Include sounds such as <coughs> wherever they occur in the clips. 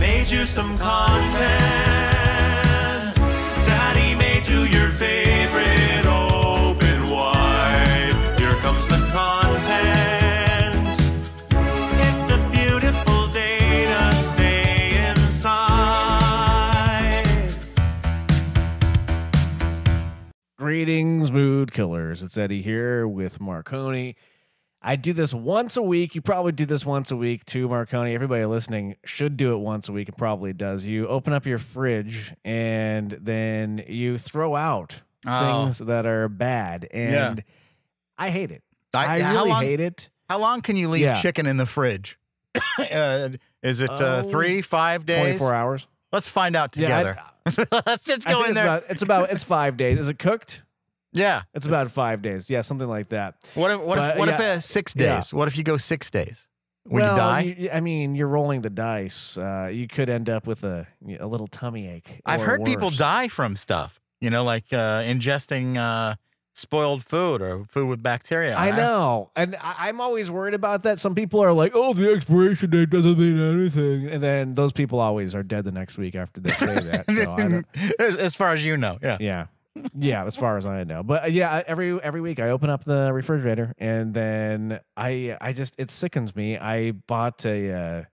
made you some content. Daddy made you your favorite open wide. Here comes the content. It's a beautiful day to stay inside. Greetings, mood killers. It's Eddie here with Marconi. I do this once a week. You probably do this once a week too, Marconi. Everybody listening should do it once a week. It probably does. You open up your fridge and then you throw out Oh. things that are bad, and I hate it. I, how really long, hate it. How long can you leave Yeah. chicken in the fridge? <coughs> uh, is it uh, five days? Twenty-four hours. Let's find out Yeah, I- together. <laughs> Let's just go in it's there. about it's about it's five days. Is it cooked? Yeah. It's about five days. Yeah, something like that. What if what But, if what if yeah. uh, six Yeah. days? What if you go six days? Would well, you die? you- I mean, you're rolling the dice. Uh, you could end up with a a little tummy ache. I've heard people die from stuff. You know, like uh, ingesting uh, spoiled food or food with bacteria. I know, and I, I'm always worried about that. Some people are like, "Oh, the expiration date doesn't mean anything," and then those people always are dead the next week after they say that. <laughs> So I don't, as, as far as you know, yeah. yeah, yeah, as far as I know. But uh, yeah, every every week I open up the refrigerator and then I I just it sickens me. I bought a. Uh,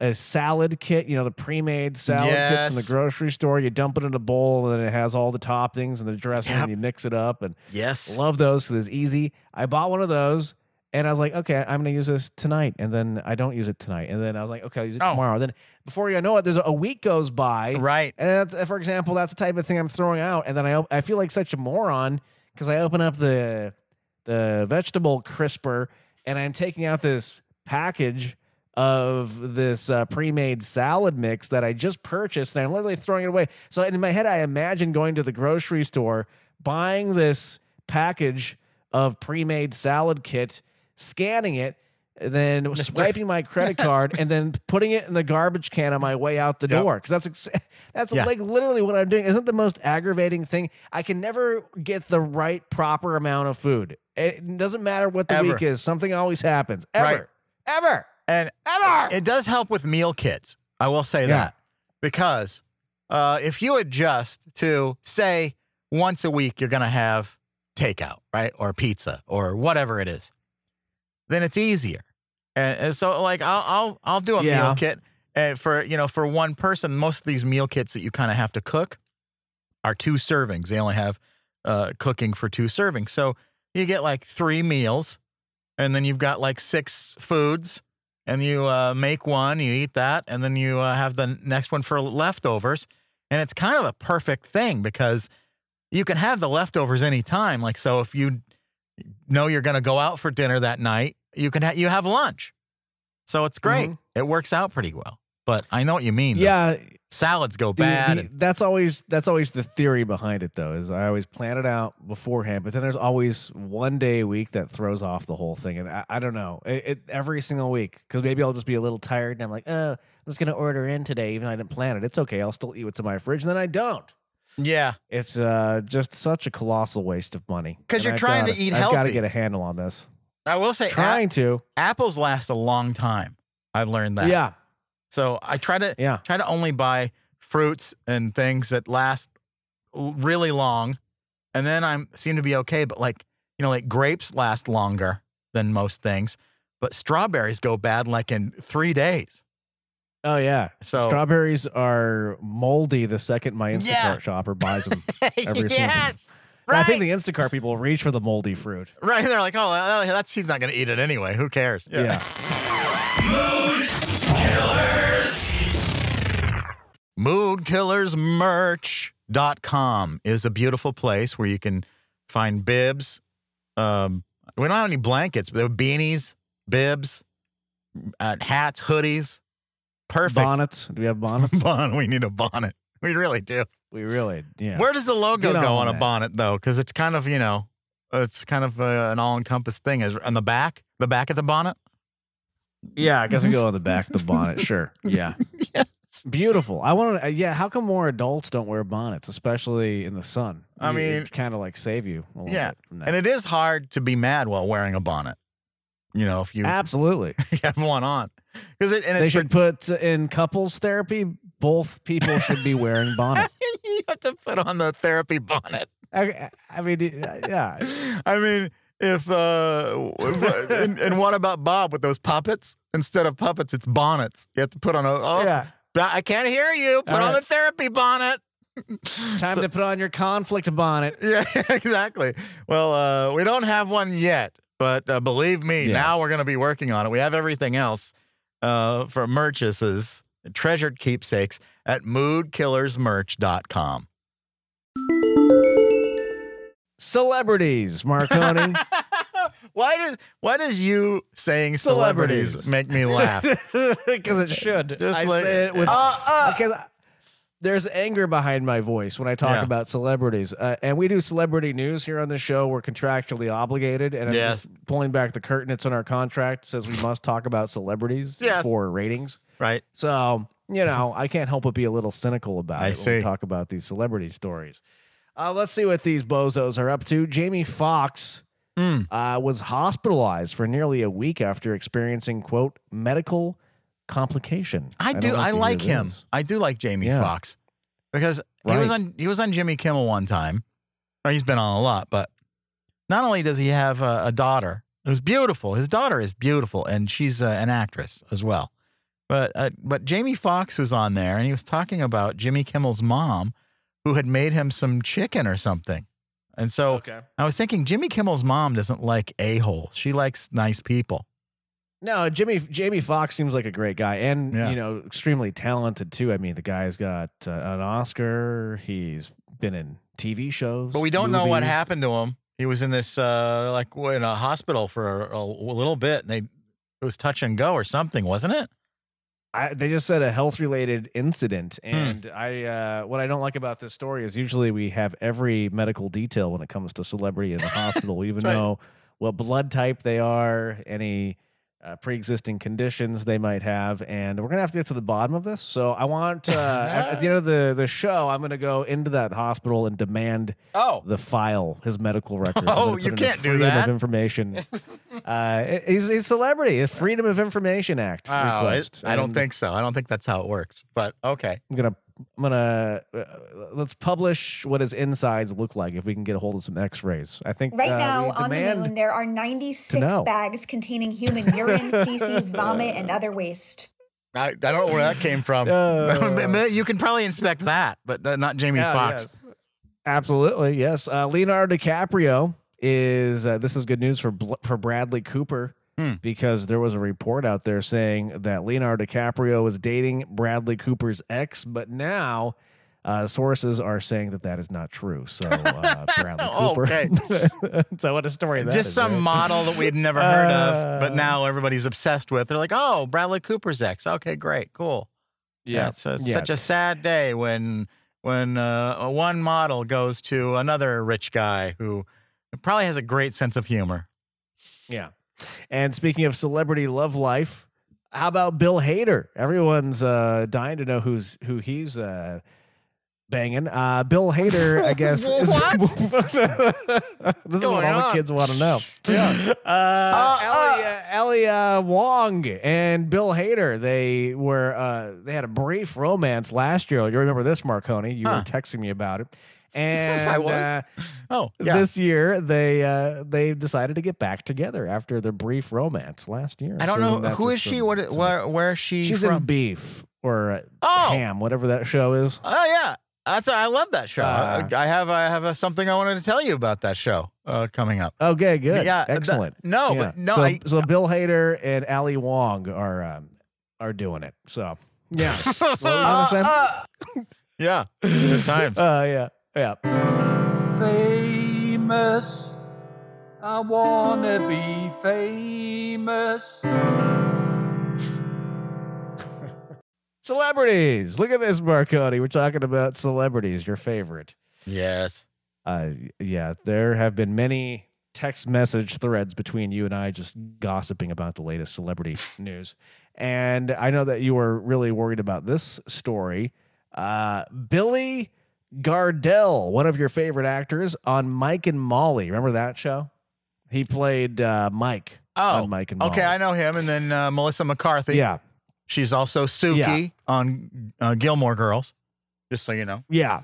a salad kit, you know, the pre-made salad kits in the grocery store. You dump it in a bowl, and then it has all the toppings and the dressing, Yep. and you mix it up. And Yes. Love those because it's easy. I bought one of those and I was like, okay, I'm going to use this tonight. And then I don't use it tonight. And then I was like, okay, I'll use it Oh. tomorrow. Then before you know it, there's a, a week goes by. Right. And that's, for example, that's the type of thing I'm throwing out. And then I, I feel like such a moron because I open up the, the vegetable crisper and I'm taking out this package of this uh, pre-made salad mix that I just purchased and I'm literally throwing it away. So in my head I imagine going to the grocery store, buying this package of pre-made salad kit, scanning it, then swiping my credit card and then <laughs> putting it in the garbage can on my way out the Yep. door. Because that's ex- <laughs> that's Yeah. like literally what I'm doing. Isn't the most aggravating thing? I can never get the right proper amount of food. It doesn't matter what the Ever. week is. Something always happens. Ever. Right. Ever. And Ever. it does help with meal kits. I will say Yeah. that because uh, if you adjust to say once a week you're going to have takeout, right, or pizza or whatever it is, then it's easier. And, and so, like, I'll I'll I'll do a Yeah. meal kit and for you know for one person. Most of these meal kits that you kind of have to cook are two servings. They only have uh, cooking for two servings, so you get like three meals, and then you've got like six foods and you uh, make one, you eat that, and then you uh, have the next one for leftovers. And it's kind of a perfect thing because you can have the leftovers anytime. Like, so if you know you're going to go out for dinner that night, you can ha- you have lunch. So it's great. Mhm. It works out pretty well. But I know what you mean. Yeah, salads go the- bad. the- and- that's always that's always the theory behind it though is i always plan it out beforehand but then there's always one day a week that throws off the whole thing and i, I don't know it, it every single week because maybe i'll just be a little tired and i'm like oh i'm just gonna order in today even though i didn't plan it it's okay i'll still eat what's in my fridge and then i don't yeah. it's uh just such a colossal waste of money. Because you're I've trying to gotta- eat i've got to get a handle on this I will say, trying to apples last a long time. I've learned that. yeah So I try to yeah try to only buy fruits and things that last really long, and then I'm seem to be okay. But like you know, like grapes last longer than most things, but strawberries go bad like in three days. Oh yeah So- strawberries are moldy the second my instacart Yeah. shopper buys them <laughs> Every single- yes, I right. think the Instacart people reach for the moldy fruit. right. They're like, oh, uh, that's he's not going to eat it anyway. Who cares? Yeah. moodkillersmerch.com is a beautiful place where you can find bibs. Um, we don't have any blankets, but there are beanies, bibs, uh, hats, hoodies. Perfect. Bonnets. Do we have bonnets? <laughs> Bon- we need a bonnet. We really do. we really, yeah. Where does the logo Get go on on a that. bonnet, though? Because it's kind of, you know, it's kind of uh, an all encompassed thing. Is on the back, the back of the bonnet? yeah, I guess I go on the <laughs> back of the bonnet. Sure. Yeah. <laughs> Beautiful. I want to. Yeah. How come more adults don't wear bonnets, especially in the sun? I mean- kind of like save you. A little Yeah. bit from that. And it is hard to be mad while wearing a bonnet. You know, if you absolutely. have one on. Because it and They should put in couples therapy. Both people should be wearing <laughs> bonnet. you have to put on the therapy bonnet. I, I mean, yeah. <laughs> I mean, if uh, and, and what about Bob with those puppets? Instead of puppets, it's bonnets. You have to put on a. Oh, Yeah. I can't hear you. Put All on right. the therapy bonnet. <laughs> Time to put on your conflict bonnet. Yeah, exactly. Well, uh, we don't have one yet, but uh, believe me, Yeah. now we're going to be working on it. We have everything else uh, for merchases, treasured keepsakes at moodkillersmerch.com. Celebrities, Marconi. <laughs> why does why does you saying celebrities, Celebrities. make me laugh? <laughs> Because it should. Just I like- say it with Uh, because I- there's anger behind my voice when I talk Yeah. about celebrities, uh, and we do celebrity news here on the show. We're contractually obligated, and I'm just pulling back the curtain. It's in our contract. Says we must talk about celebrities Yes. for ratings. right. So you know, I can't help but be a little cynical about I it when we see. talk about these celebrity stories. Uh, let's see what these bozos are up to. Jamie Foxx Mm. uh, was hospitalized for nearly a week after experiencing quote medical complication. I don't do. I like him. this. I do like Jamie Yeah. Foxx because he was on he was on Jimmy Kimmel one time. Well, he's been on a lot, but not only does he have a, a daughter who's beautiful, his daughter is beautiful, and she's uh, an actress as well. But uh, but Jamie Foxx was on there, and he was talking about Jimmy Kimmel's mom, who had made him some chicken or something. And so Okay. I was thinking, Jimmy Kimmel's mom doesn't like a hole. She likes nice people. No, Jimmy Jamie Foxx seems like a great guy, and Yeah. you know, extremely talented too. I mean, the guy's got uh, an Oscar. He's been in TV shows, But we don't know what happened to him. He was in this uh like in a hospital for a, a little bit, and they it was touch and go or something, wasn't it? I, they just said a health related incident, Hmm. and I uh, what I don't like about this story is usually we have every medical detail when it comes to celebrity in the <laughs> hospital. We even right. know what blood type they are, any uh, pre existing conditions they might have, and we're gonna have to get to the bottom of this. So I want uh, <laughs> at, at the end of the the show, I'm gonna go into that hospital and demand Oh, the file, his medical records. <laughs> Oh, you can't do that. Of information. <laughs> uh, he's, he's celebrity. It's Freedom of Information Act Oh, it- I don't And think so. I don't think that's how it works. But okay. I'm gonna. I'm gonna uh, let's publish what his insides look like if we can get a hold of some X-rays. I think Right uh, now on the moon, there are 96 bags containing human urine, <laughs> feces, vomit, and other waste. I, I don't know where that came from. <laughs> <laughs> Uh. you can probably inspect that, but not Jamie Yeah, Foxx. yes. Absolutely, yes. Uh, Leonardo DiCaprio is. Uh, this is good news for for Bradley Cooper Hmm. because there was a report out there saying that Leonardo DiCaprio was dating Bradley Cooper's ex, but now. Uh, sources are saying that that is not true. So, uh, <laughs> Bradley Oh, Cooper. okay. <laughs> so, what a story that Just is, some right? model that we'd never heard of, but Uh. now everybody's obsessed with. They're like, oh, Bradley Cooper's ex. Okay, great, cool. Yeah, it's, uh, yeah. such a sad day when when uh, one model goes to another rich guy who probably has a great sense of humor. Yeah. And speaking of celebrity love life, how about Bill Hader? Everyone's uh, dying to know who's who he's uh, banging. Uh, Bill Hader, I <laughs> guess. is- <laughs> this is what all the kids want to know. Yeah. Uh, Ellie, uh, Ellie uh, Wong and Bill Hader, they were uh, they had a brief romance last year. You remember this, Marconi? You Huh. were texting me about it. And I was. Uh, Oh, yeah. this year they uh they decided to get back together after their brief romance last year. I don't So know who is she. some- What? some- Where? Where is she she's from? in Beef or uh, Oh! Ham, whatever that show is. Oh yeah, that's I love that show. Uh, I have I have uh something I wanted to tell you about that show uh, coming up. Okay, good, Yeah, that- excellent. no, Yeah. but no, So, I- so Bill Hader and Ali Wong are um, are doing it. So yeah, <laughs> what were you <laughs> <laughs> yeah, good times. Uh, yeah, yeah. famous. I wanna be famous. <laughs> Celebrities. Look at this, Marconi. We're talking about celebrities. Your favorite. yes. Uh, yeah, there have been many text message threads between you and I just gossiping about the latest celebrity <laughs> news. And I know that you were really worried about this story. Uh, Billy Gardell, one of your favorite actors on Mike and Molly. Remember that show? He played uh, Mike Oh, on Mike and Molly. okay, I know him. And then uh, Melissa McCarthy. yeah, she's also Sookie on uh, Gilmore Girls. Just so you know. yeah,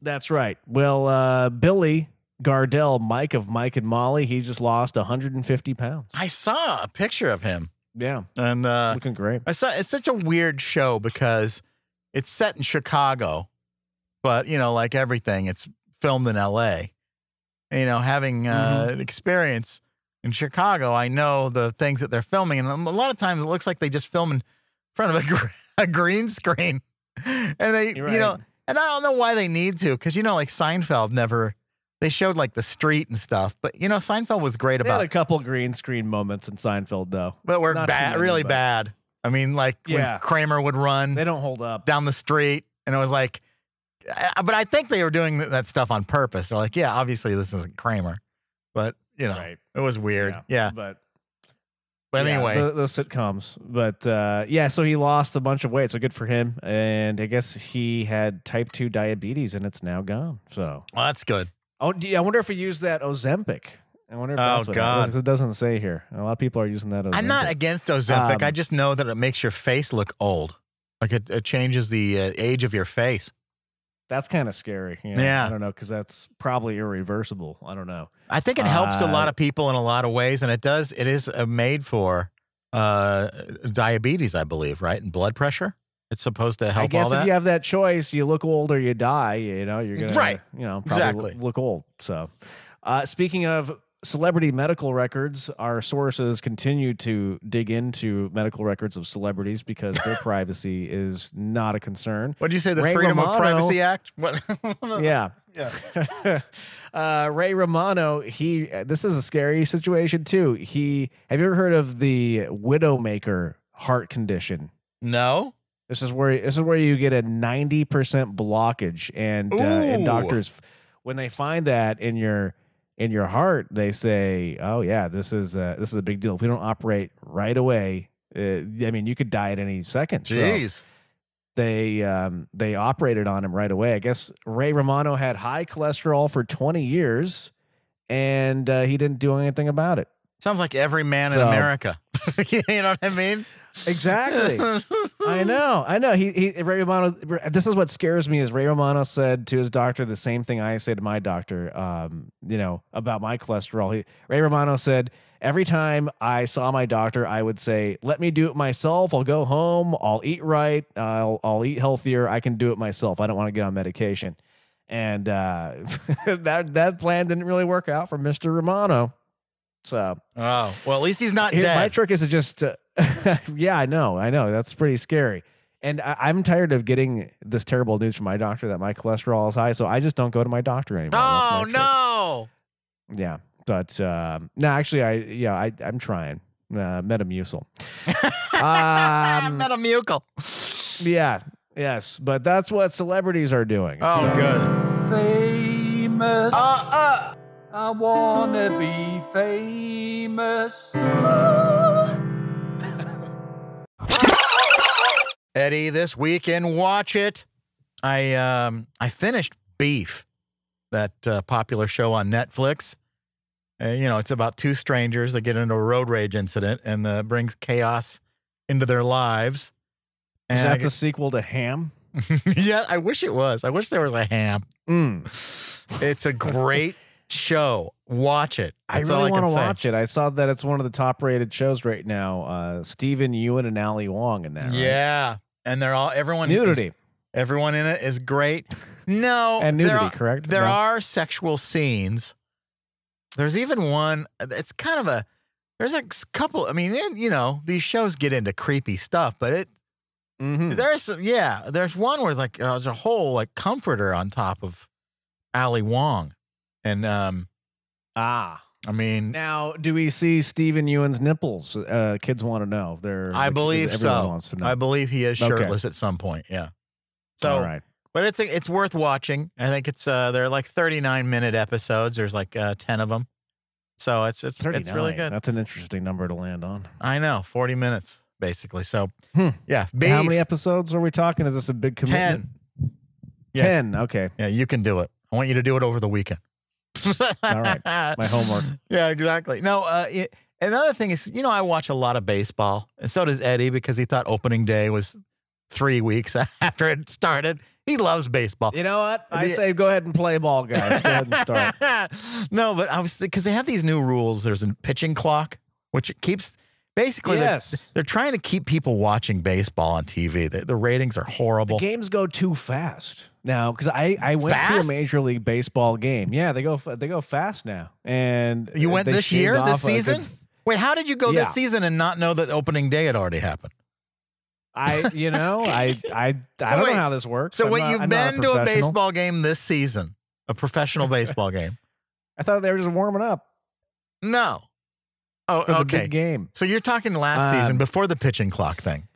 that's right. Well, uh, Billy Gardell, Mike of Mike and Molly, he just lost 150 pounds. I saw a picture of him, Yeah, and uh, looking great. I saw it's such a weird show because it's set in Chicago, but you know, like everything, it's filmed in L.A. You know, having uh, Mm-hmm. experience in Chicago, I know the things that they're filming, and a lot of times it looks like they just film in front of a, <laughs> gr- a green screen, and they, You're you know, and I don't know why they need to, because you know, like Seinfeld never. They showed like the street and stuff, but you know, Seinfeld was great They had about a couple green screen moments in Seinfeld, though. but we're Not bad, really bad. I mean, like Yeah. when Kramer would run They don't hold up. down the street, and it was like, but I think they were doing that stuff on purpose. They're like, yeah, obviously this isn't Kramer, but you know, Right. it was weird. Yeah, But but yeah, anyway, the, the sitcoms. But uh, yeah, so he lost a bunch of weight, so good for him. And I guess he had type two diabetes, and it's now gone. So well, that's good. oh, you- I wonder if he used that Ozempic. I wonder if Oh, that's what it God. 'cause It doesn't say here. A lot of people are using that. Ozempic. I'm not against Ozempic. I Um, just know that it makes your face look old. Like it, it changes the uh, age of your face. That's kind of scary. you know? Yeah. I don't know because that's probably irreversible. I don't know. I think it helps a Uh, lot of people in a lot of ways, and it does. It is uh, made for uh, diabetes, I believe, right, and blood pressure. It's supposed to help I guess that. if you have that choice, you look old or you die. You know, you're gonna Right. You know, probably Exactly. look, look old. So, uh, speaking of celebrity medical records, our sources continue to dig into medical records of celebrities because their <laughs> privacy is not a concern. what did you say? The Ray Freedom of Privacy Act. What? <laughs> Yeah. <laughs> Yeah. uh, Ray Romano, he this is a scary situation too. He have you ever heard of the Widowmaker heart condition? No. This is where this is where you get a ninety percent blockage, and uh, and doctors when they find that in your in your heart, they say, "Oh yeah, this is uh, this is a big deal. If we don't operate right away, uh, I mean, you could die at any second." So Jeez. they um, they operated on him right away. I guess Ray Romano had high cholesterol for twenty years, and uh, he didn't do anything about it. Sounds like every man in America. <laughs> you know what I mean? Exactly. <laughs> I know, I know. He, he Ray Romano. This is what scares me. Is Ray Romano said to his doctor the same thing I say to my doctor. Um, you know about my cholesterol. He, Ray Romano said every time I saw my doctor, I would say, "Let me do it myself. I'll go home. I'll eat right. I'll I'll eat healthier. I can do it myself. I don't want to get on medication." And uh, <laughs> that that plan didn't really work out for Mister Romano. So Oh, well, at least he's not here, dead. my trick is to just, uh, <laughs> yeah, I know, I know, that's pretty scary. And I, I'm tired of getting this terrible news from my doctor that my cholesterol is high, so I just don't go to my doctor anymore. That's my oh, trick. no. Yeah, but um, no, actually, I yeah, I I'm trying uh, Metamucil. <laughs> um, Metamucil. yeah, yes, but that's what celebrities are doing. Oh, not- good. famous. Uh, uh. I wanna be famous. <laughs> Eddie, this weekend, watch it. I um I finished Beef, that uh, popular show on Netflix. Uh, you know, it's about two strangers that get into a road rage incident and uh, brings chaos into their lives. Is And I that the sequel to Ham? <laughs> yeah, I wish it was. I wish there was a ham. Mm. It's a great show. Watch it. I That's all really want to watch it. I saw that it's one of the top rated shows right now. Uh, Steven Yeun and Ali Wong in that. right? Yeah, and they're all everyone nudity Everyone in it is great. No, <laughs> and there nudity, are- correct? There No? are sexual scenes. There's even one. It's kind of a. There's a couple. I mean, it- you know, these shows get into creepy stuff, but it Mhm. there's some- yeah. There's one where like uh, there's a whole like comforter on top of Ali Wong, and um, Ah, I mean, now do we see Steven Yeun's nipples? Uh, kids want to know. They're I believe so. Wants to know. I believe he is Okay. shirtless at some point. Yeah. So, All right. but it's it's worth watching. I think it's uh, they're like 39 minute episodes. There's like uh, 10 of them. So it's it's Thirty-nine. it's really good. That's an interesting number to land on. I know, 40 minutes basically. So, Hmm. yeah, How many episodes are we talking? Is this a big commitment? 10. Yeah. Ten. Okay. Yeah, you can do it. I want you to do it over the weekend. All right. <laughs> My homework. Yeah, exactly. No, uh, it, another thing is, you know, I watch a lot of baseball, and so does Eddie because he thought opening day was three weeks <laughs> after it started. He loves baseball. You know what? I The- say go ahead and play ball, guys. Go ahead and start. <laughs> no, but I was because they have these new rules. There's a pitching clock, which keeps basically they're- Yes. they're, trying to keep people watching baseball on TV. The, the ratings are horrible. The Games go too fast now because I, I went Fast? to a major league baseball game. Yeah, they go they go fast now. And You went this year, this a good- season? Wait, how did you go Yeah. this season and not know that opening day had already happened? I you know <laughs> I I I So don't wait, know how this works. So I'm wait, not- you've I'm been to a baseball game this season, a professional baseball game? <laughs> I thought they were just warming up No. Oh, okay. game. So you're talking last season Um, before the pitching clock thing.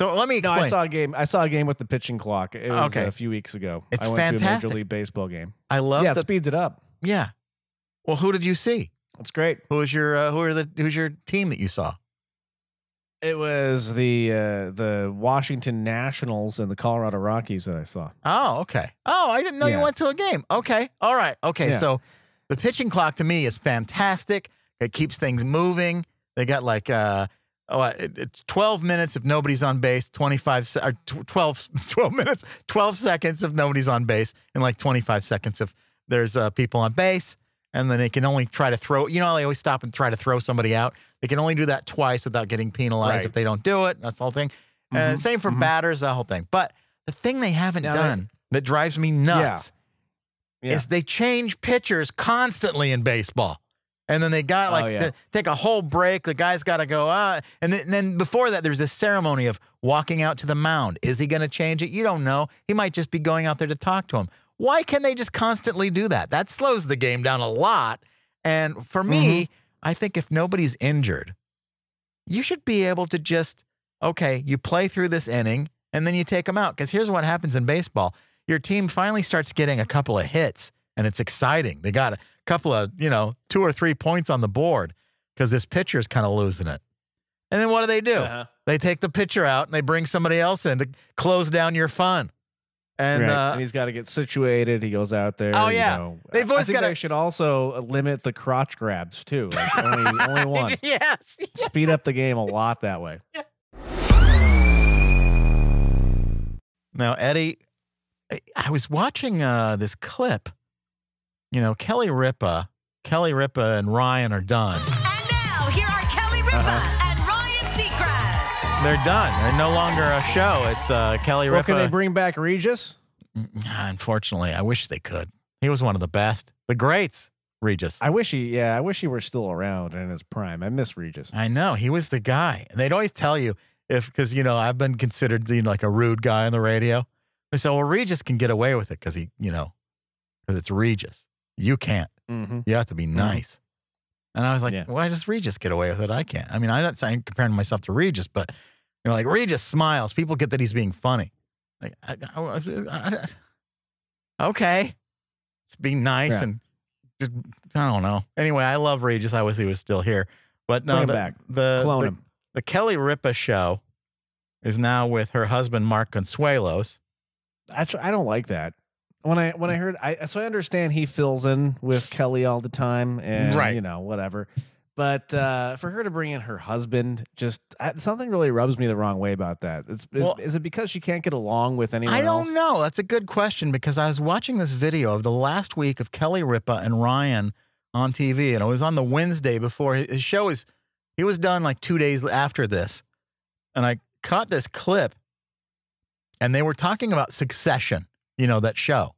So let me explain. No. I saw a game. I saw a game with the pitching clock. It was Okay. a few weeks ago. It's I went to a major league baseball game. I love yeah, it the speeds it up. yeah. Well, who did you see? That's great. Who was your uh, who are the who's your team that you saw? It was the uh, the Washington Nationals and the Colorado Rockies that I saw. Oh, okay. Oh, I didn't know you went to a game. Okay. All right. Okay. Yeah. So the pitching clock to me is fantastic. It keeps things moving. They got like uh oh it's 12 minutes if nobody's on base, 25 or 12 <laughs> 12 minutes, 12 seconds if nobody's on base and like 25 seconds if there's uh, people on base and then they can only try to throw you know they always stop and try to throw somebody out. They can only do that twice without getting penalized Right. if they don't do it. That's the whole thing. And Mhm, same for mhm. batters, the whole thing. But the thing they haven't Now done that drives me nuts Yeah. is they change pitchers constantly in baseball. And then they got Oh, like yeah. the- take a whole break. The guy's got to go. Ah, and then, and then before that, there's this ceremony of walking out to the mound. Is he going to change it? You don't know. He might just be going out there to talk to him. Why can they just constantly do that? That slows the game down a lot. And for me, Mm-hmm. I think if nobody's injured, you should be able to just okay, you play through this inning and then you take them out. Because here's what happens in baseball: your team finally starts getting a couple of hits, and it's exciting. They got a couple of you know two or three points on the board because this pitcher's kind of losing it. And then what do they do? Uh-huh. They take the pitcher out and they bring somebody else in to close down your fun. And right. uh, and he's got to get situated. He goes out there. Oh, you yeah. know. They've always gotta- they should also limit the crotch grabs too. Like only, <laughs> only one. <laughs> yes, <laughs> Speed up the game a lot that way. Now, Eddie, I- I was watching uh, this clip. You know, Kelly Ripa, Kelly Ripa and Ryan are done. And now, here are Kelly Ripa Uh-huh. and Ryan Seacrest. They're done. They're no longer a show. It's uh, Kelly Well, Ripa. can they bring back Regis? Unfortunately, I wish they could. He was one of the best, the greats. Regis. I wish he. Yeah, I wish he were still around in his prime. I miss Regis. I know he was the guy. And they'd always tell you if because you know I've been considered you know, like a rude guy on the radio. They say, well, Regis can get away with it because he, you know, because it's Regis. You can't. Mm-hmm. You have to be nice. And I was like, Yeah. why does Regis get away with it? I can't. I mean, I'm not saying comparing myself to Regis, but you know, like Regis smiles. People get that he's being funny. Like, I, I- I- okay, it's being nice Yeah. and just, I don't know. Anyway, I love Regis. I wish he was still here, but no, Bring him the, back. the Clone the, him. the Kelly Ripa show is now with her husband Mark Consuelos. Actually, I don't like that. When I when I heard, I so I understand he fills in with Kelly all the time, and Right. you know whatever. But uh, for her to bring in her husband, just I, something really rubs me the wrong way about that. It's Well- is it because she can't get along with anyone I don't else? know. That's a good question because I was watching this video of the last week of Kelly Ripa and Ryan on TV, and it was on the Wednesday before his his show is. He was done like two days after this, and I caught this clip, and they were talking about Succession. You know that show,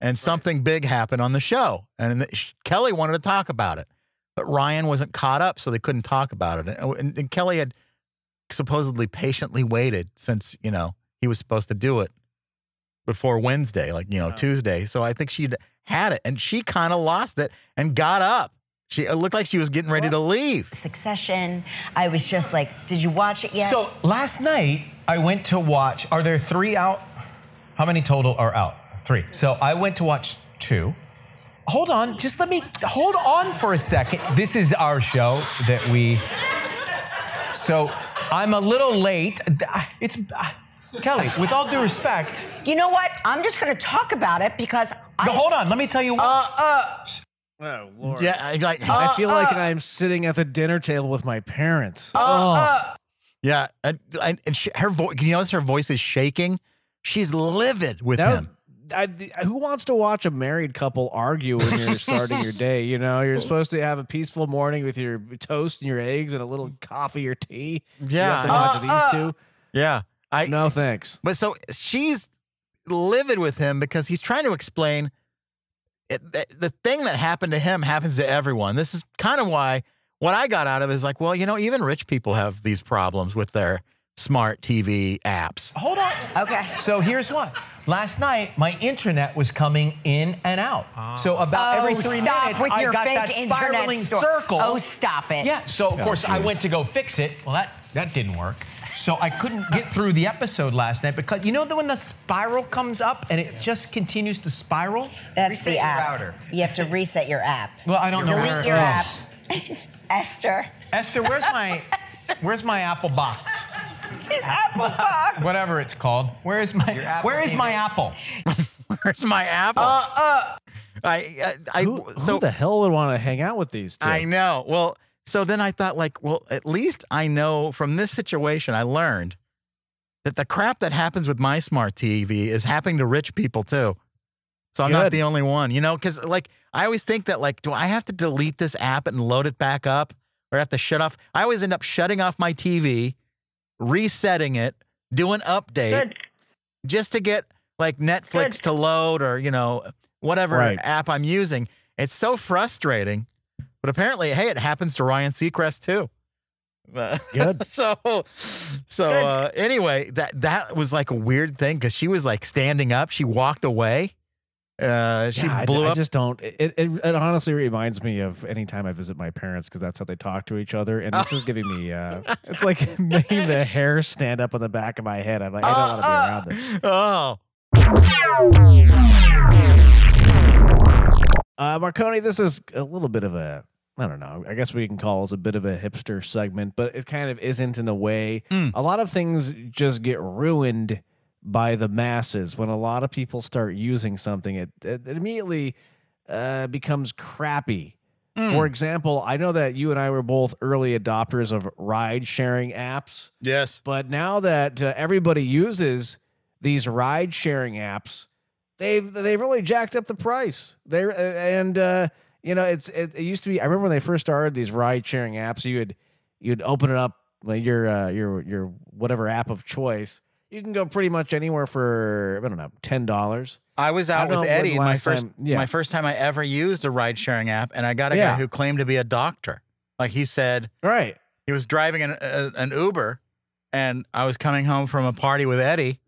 and something big happened on the show, and Kelly wanted to talk about it, but Ryan wasn't caught up, so they couldn't talk about it, and, and, and Kelly had supposedly patiently waited since you know he was supposed to do it before Wednesday, like you know Tuesday. So I think she'd had it, and she kind of lost it and got up. She it looked like she was getting ready to leave. Succession. I was just like, did you watch it yet? So last night I went to watch. Are there three out? How many total are out? Three. So I went to watch two. Hold on, just let me hold on for a second. This is our show that we. So I'm a little late. It's Kelly. With all due respect, you know what? I'm just going to talk about it because I. no, hold on. Let me tell you what. Uh, uh, Oh Lord. Yeah, I like I feel like Uh, I'm sitting at the dinner table with my parents. Uh, oh. uh, yeah, and and, and she, her voice. Can you notice her voice is shaking. She's livid with That was, him. I, who wants to watch a married couple argue when you're <laughs> starting your day? You know, you're supposed to have a peaceful morning with your toast and your eggs and a little coffee or tea. You Yeah, have to talk to these Uh, two. yeah. I No thanks. But so she's livid with him because he's trying to explain it, the, the thing that happened to him happens to everyone. This is kind of why what I got out of it is like, well, you know, even rich people have these problems with their smart TV apps. Hold on. okay. So here's what. Last night, my internet was coming in and out. So about oh, every three stop minutes, with I your got fake that internet spiraling store. circle. Oh, stop it. Yeah. So of course I went to go fix it. Well, that that didn't work. So I couldn't get through the episode last night because you know that when the spiral comes up and it just continues to spiral. That's Reset the your app. router. You have to reset your app. Well, I don't know. Delete your oh. app. <laughs> Esther. Esther, where's my <laughs> Esther. where's my Apple box? <laughs> His Apple box. Whatever it's called. Where is my Apple Where is my Apple? <laughs> Where's my apple? Uh, uh. I, I, I Who, so who the hell would want to hang out with these two? I know. Well, so then I thought, like, well, at least I know from this situation, I learned that the crap that happens with my smart TV is happening to rich people too. So I'm not the only one, you know, because like I always think that, like, do I have to delete this app and load it back up or have to shut off? I always end up shutting off my TV, resetting it, do an update just to get like Netflix to load or, you know, whatever Right. app I'm using. It's so frustrating. But apparently, hey, it happens to Ryan Seacrest too. Uh, <laughs> Good. so, so uh, anyway, that that was like a weird thing because she was like standing up. She walked away. Uh, she Yeah, I- blew I, up. just don't. It, it, it honestly reminds me of any time I visit my parents because that's how they talk to each other, and it's just giving me. Uh, <laughs> it's like <laughs> making the hair stand up on the back of my head. I'm like, I don't want to be around this. <laughs> oh, Uh, Marconi, this is a little bit of a. I don't know. I guess we can call this a bit of a hipster segment, but it kind of isn't in a way. Mm. A lot of things just get ruined by the masses when a lot of people start using something. It, it immediately uh, becomes crappy. Mm. For example, I know that you and I were both early adopters of ride sharing apps, yes. but now that uh, everybody uses these ride sharing apps, they've they've really jacked up the price. They are and uh, you know it's it, it used to be. I remember when they first started these ride sharing apps. You would you'd open it up like your uh, your your whatever app of choice. You can go pretty much anywhere for I don't know ten dollars. I was I out know with Eddie my first time- yeah. my first time I ever used a ride sharing app, and I got a Yeah. guy who claimed to be a doctor. Like he said, Right. he was driving an a, an Uber, and I was coming home from a party with Eddie,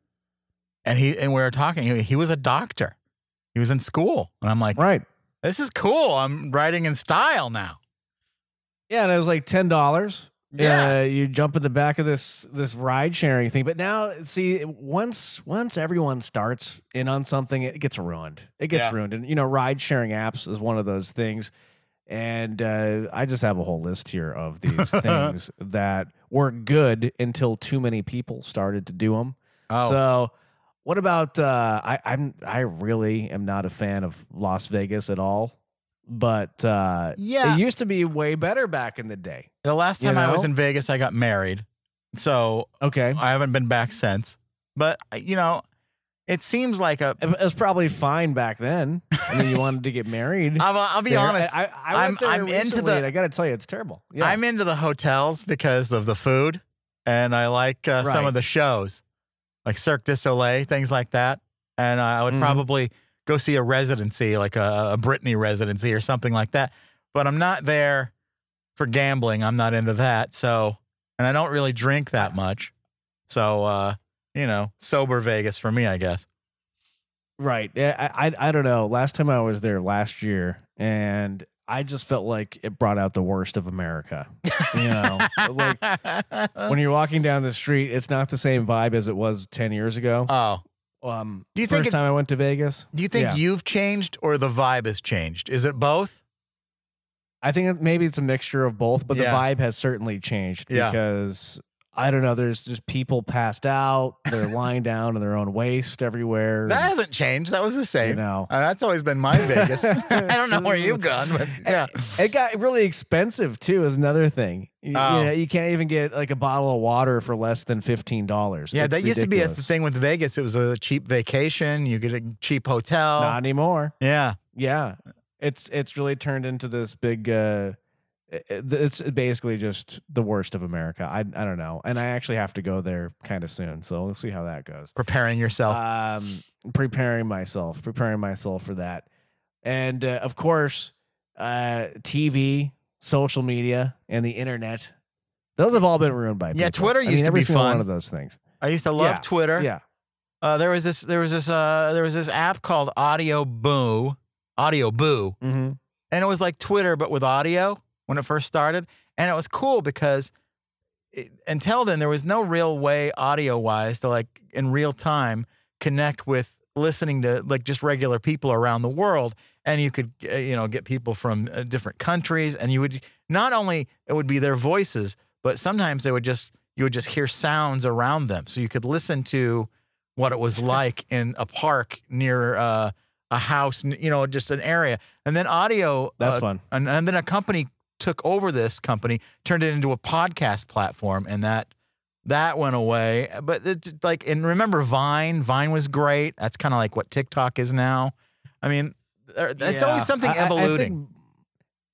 and he and we were talking. He, he was a doctor. He was in school, and I'm like, Right. this is cool. I'm riding in style now. Yeah, and it was like ten dollars. Yeah. Uh, you jump in the back of this this ride sharing thing, but now see once once everyone starts in on something, it gets ruined. It gets Yeah. ruined, and you know, ride sharing apps is one of those things. And uh, I just have a whole list here of <laughs> these things that were good until too many people started to do them. Oh, So, what about? Uh, I, I'm I really am not a fan of Las Vegas at all, but uh, Yeah. it used to be way better back in the day. the last you time I was in Vegas, I got married, so Okay, I haven't been back since. But you know, it seems like a. it was probably fine back then. I mean, you wanted to get married. <laughs> I'll, I'll be there. honest. I, I, I I'm- there I'm into the- I got to tell you, it's terrible. Yeah, I'm into the hotels because of the food, and I like uh, some of the shows, like Cirque du Soleil, things like that. And I would Mhm. probably go see a residency, like a, a Britney residency or something like that. But I'm not there for gambling. I'm not into that. So, and I don't really drink that much. So, uh, you know, sober Vegas for me, I guess. Right. I, I I don't know. Last time I was there last year, and I just felt like it brought out the worst of America. You know, like <laughs> when you're walking down the street, it's not the same vibe as it was ten years ago. oh, Um, Do you first think it- time I went to Vegas, do you think Yeah. you've changed or the vibe has changed? Is it both? I think maybe it's a mixture of both, but Yeah. the vibe has certainly changed because I don't know. There's just people passed out. They're <laughs> lying down in their own waste everywhere. That hasn't changed. That was the same. you know, Uh, that's always been my Vegas. <laughs> <laughs> I don't know where you've gone, but yeah. it got really expensive too. Is another thing. You, you Oh. know, you can't even get like a bottle of water for less than fifteen dollars. Yeah, that used to be a thing with Vegas. It was a cheap vacation. You get a cheap hotel. Not anymore. yeah. Yeah, it's it's really turned into this big. uh it- it- it's basically just the worst of America. I I don't know, and I actually have to go there kind of soon, so we'll see how that goes. Preparing yourself. Um, preparing myself, preparing myself for that, and uh, of course, uh, TV, social media, and the internet. Those have all been ruined by Yeah, people. Twitter I mean, used to every be fun. One of those things. I used to love yeah, Twitter. Yeah. Uh, there was this. There was this. Uh, there was this app called Audio Boo. Audio Boo. Mm-hmm. and it was like Twitter but with audio when it first started, and it was cool because it, until then there was no real way audio wise to like in real time connect with listening to like just regular people around the world, and you could uh, you know get people from uh, different countries, and you would not only it would be their voices, but sometimes they would just you would just hear sounds around them, so you could listen to what it was <laughs> like in a park near. Uh, a house, you know, just an area, and then audio. That's uh, fun. and, and then a company took over this company, turned it into a podcast platform, and that that went away. But it, like, and remember Vine? Vine was great. That's kind of like what TikTok is now. I mean, it's always something evolving. I- I think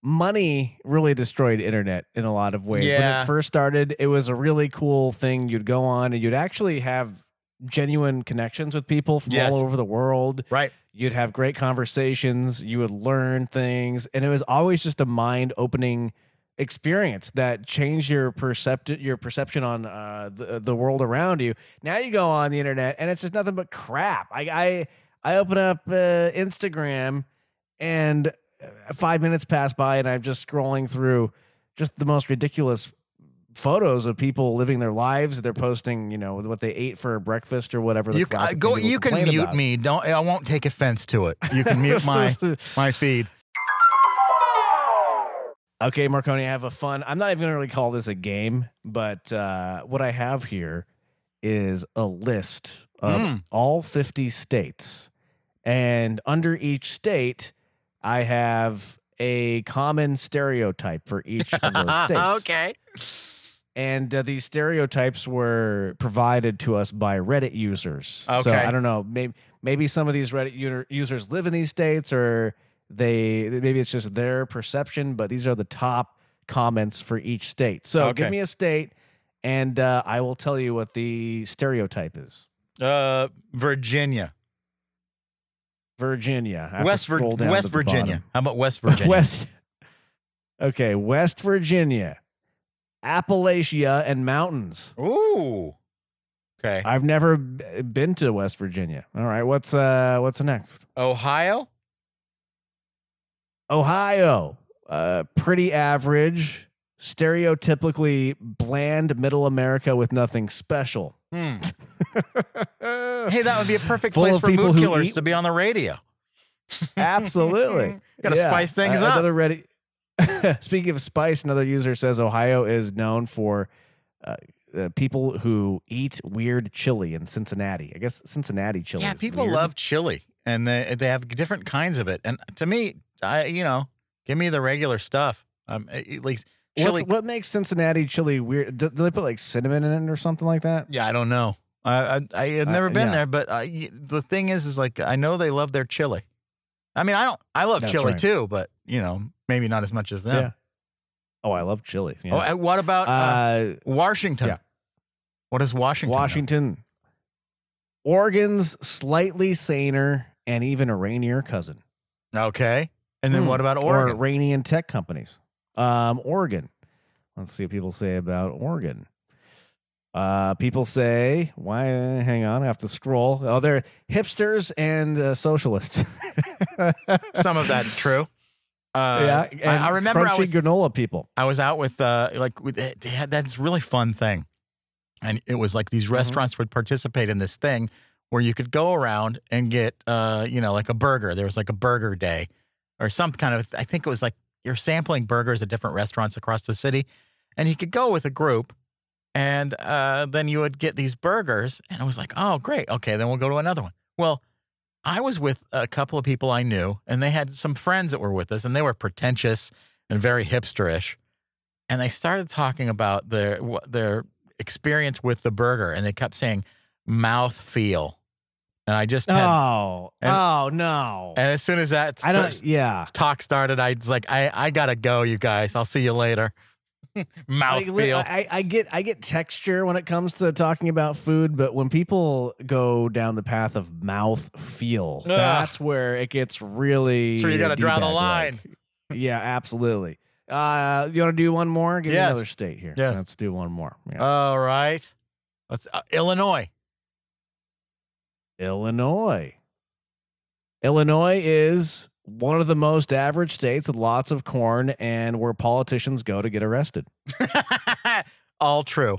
money really destroyed internet in a lot of ways. When it first started, it was a really cool thing. You'd go on and you'd actually have genuine connections with people from Yes. all over the world. right? You'd have great conversations. You would learn things, and it was always just a mind opening experience that changed your percept your perception on uh, the the world around you. Now you go on the internet, and it's just nothing but crap. I I, I open up uh, Instagram, and uh, five minutes pass by, and I'm just scrolling through just the most ridiculous photos of people living their lives. They're posting, you know, what they ate for breakfast or whatever. the You thing go. You can mute about. me. Don't. I won't take offense to it. You can mute <laughs> my my feed. Okay, Marconi, I have a fun. I'm not even going to really call this a game, but uh, what I have here is a list of Mm. all 50 states. And under each state, I have a common stereotype for each of those <laughs> states. okay. And uh, these stereotypes were provided to us by Reddit users. Okay. So I don't know. Maybe maybe some of these Reddit users live in these states, or they maybe it's just their perception. But these are the top comments for each state. So Okay. give me a state, and uh, I will tell you what the stereotype is. Uh, Virginia, Virginia, I have to West, Vir- West Virginia. How about West Virginia? <laughs> West. Okay, West Virginia, Appalachia, and mountains. Ooh. Okay. I've never b- been to West Virginia. All right, what's uh what's next? Ohio. Ohio, uh, pretty average, stereotypically bland middle America with nothing special. Hmm. <laughs> Hey, that would be a perfect Full place for mood killers eat- to be on the radio. Absolutely, <laughs> Gotta spice things up. Another ready. <laughs> Speaking of spice, another user says Ohio is known for uh, uh, people who eat weird chili in Cincinnati. I guess Cincinnati chili. Yeah, people weird. love chili, and they they have different kinds of it. And to me, I you know, give me the regular stuff. Um, at least chili. What's, what makes Cincinnati chili weird? Do, do they put like cinnamon in it or something like that? yeah, I don't know. I I, I have Uh, never been yeah. there, but I, the thing is, is like I know they love their chili. I mean, I don't. I love That's chili right. too, but you know, maybe not as much as them. Yeah. Oh, I love chili. Yeah. Oh, and what about uh, uh, Washington? yeah. What is Washington? know? Washington. Oregon's slightly saner and even a rainier cousin. Okay, and then Hmm. what about Or Oregon? Iranian tech companies. Um, Oregon. Let's see what people say about Oregon. Uh, people say, why? Hang on, I have to scroll. Oh, they're hipsters and uh, socialists. <laughs> Some of that's true. Uh, yeah, I, I remember I crunchy was granola people. I was out with uh like with they had that's really fun thing, and it was like Mm-hmm. these restaurants would participate in this thing where you could go around and get uh you know like a burger. There was like a burger day or some kind of I think it was like you're sampling burgers at different restaurants across the city, and you could go with a group, And uh, then you would get these burgers, and I was like, oh, great. Okay, then we'll go to another one. Well, I was with a couple of people I knew, and they had some friends that were with us, and they were pretentious and very hipsterish. And they started talking about their their experience with the burger, and they kept saying mouth feel. And I just had, Oh, and- oh no. and as soon as that I don't. Yeah. talk started, I was like, I, I gotta go, you guys. I'll see you later. <laughs> Mouth Like, feel. I, I get I get texture when it comes to talking about food, but when people go down the path of mouth feel, Ugh. that's where it gets really. So you gotta draw the D-bag-like. Yeah, absolutely. Uh, you want to do one more? Give me another state here. Yeah, Let's do one more. Yeah. All right. Let's uh, Illinois. Illinois. Illinois is one of the most average states with lots of corn and where politicians go to get arrested. <laughs> All true.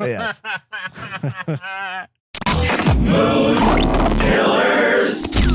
Yes. <laughs> <laughs>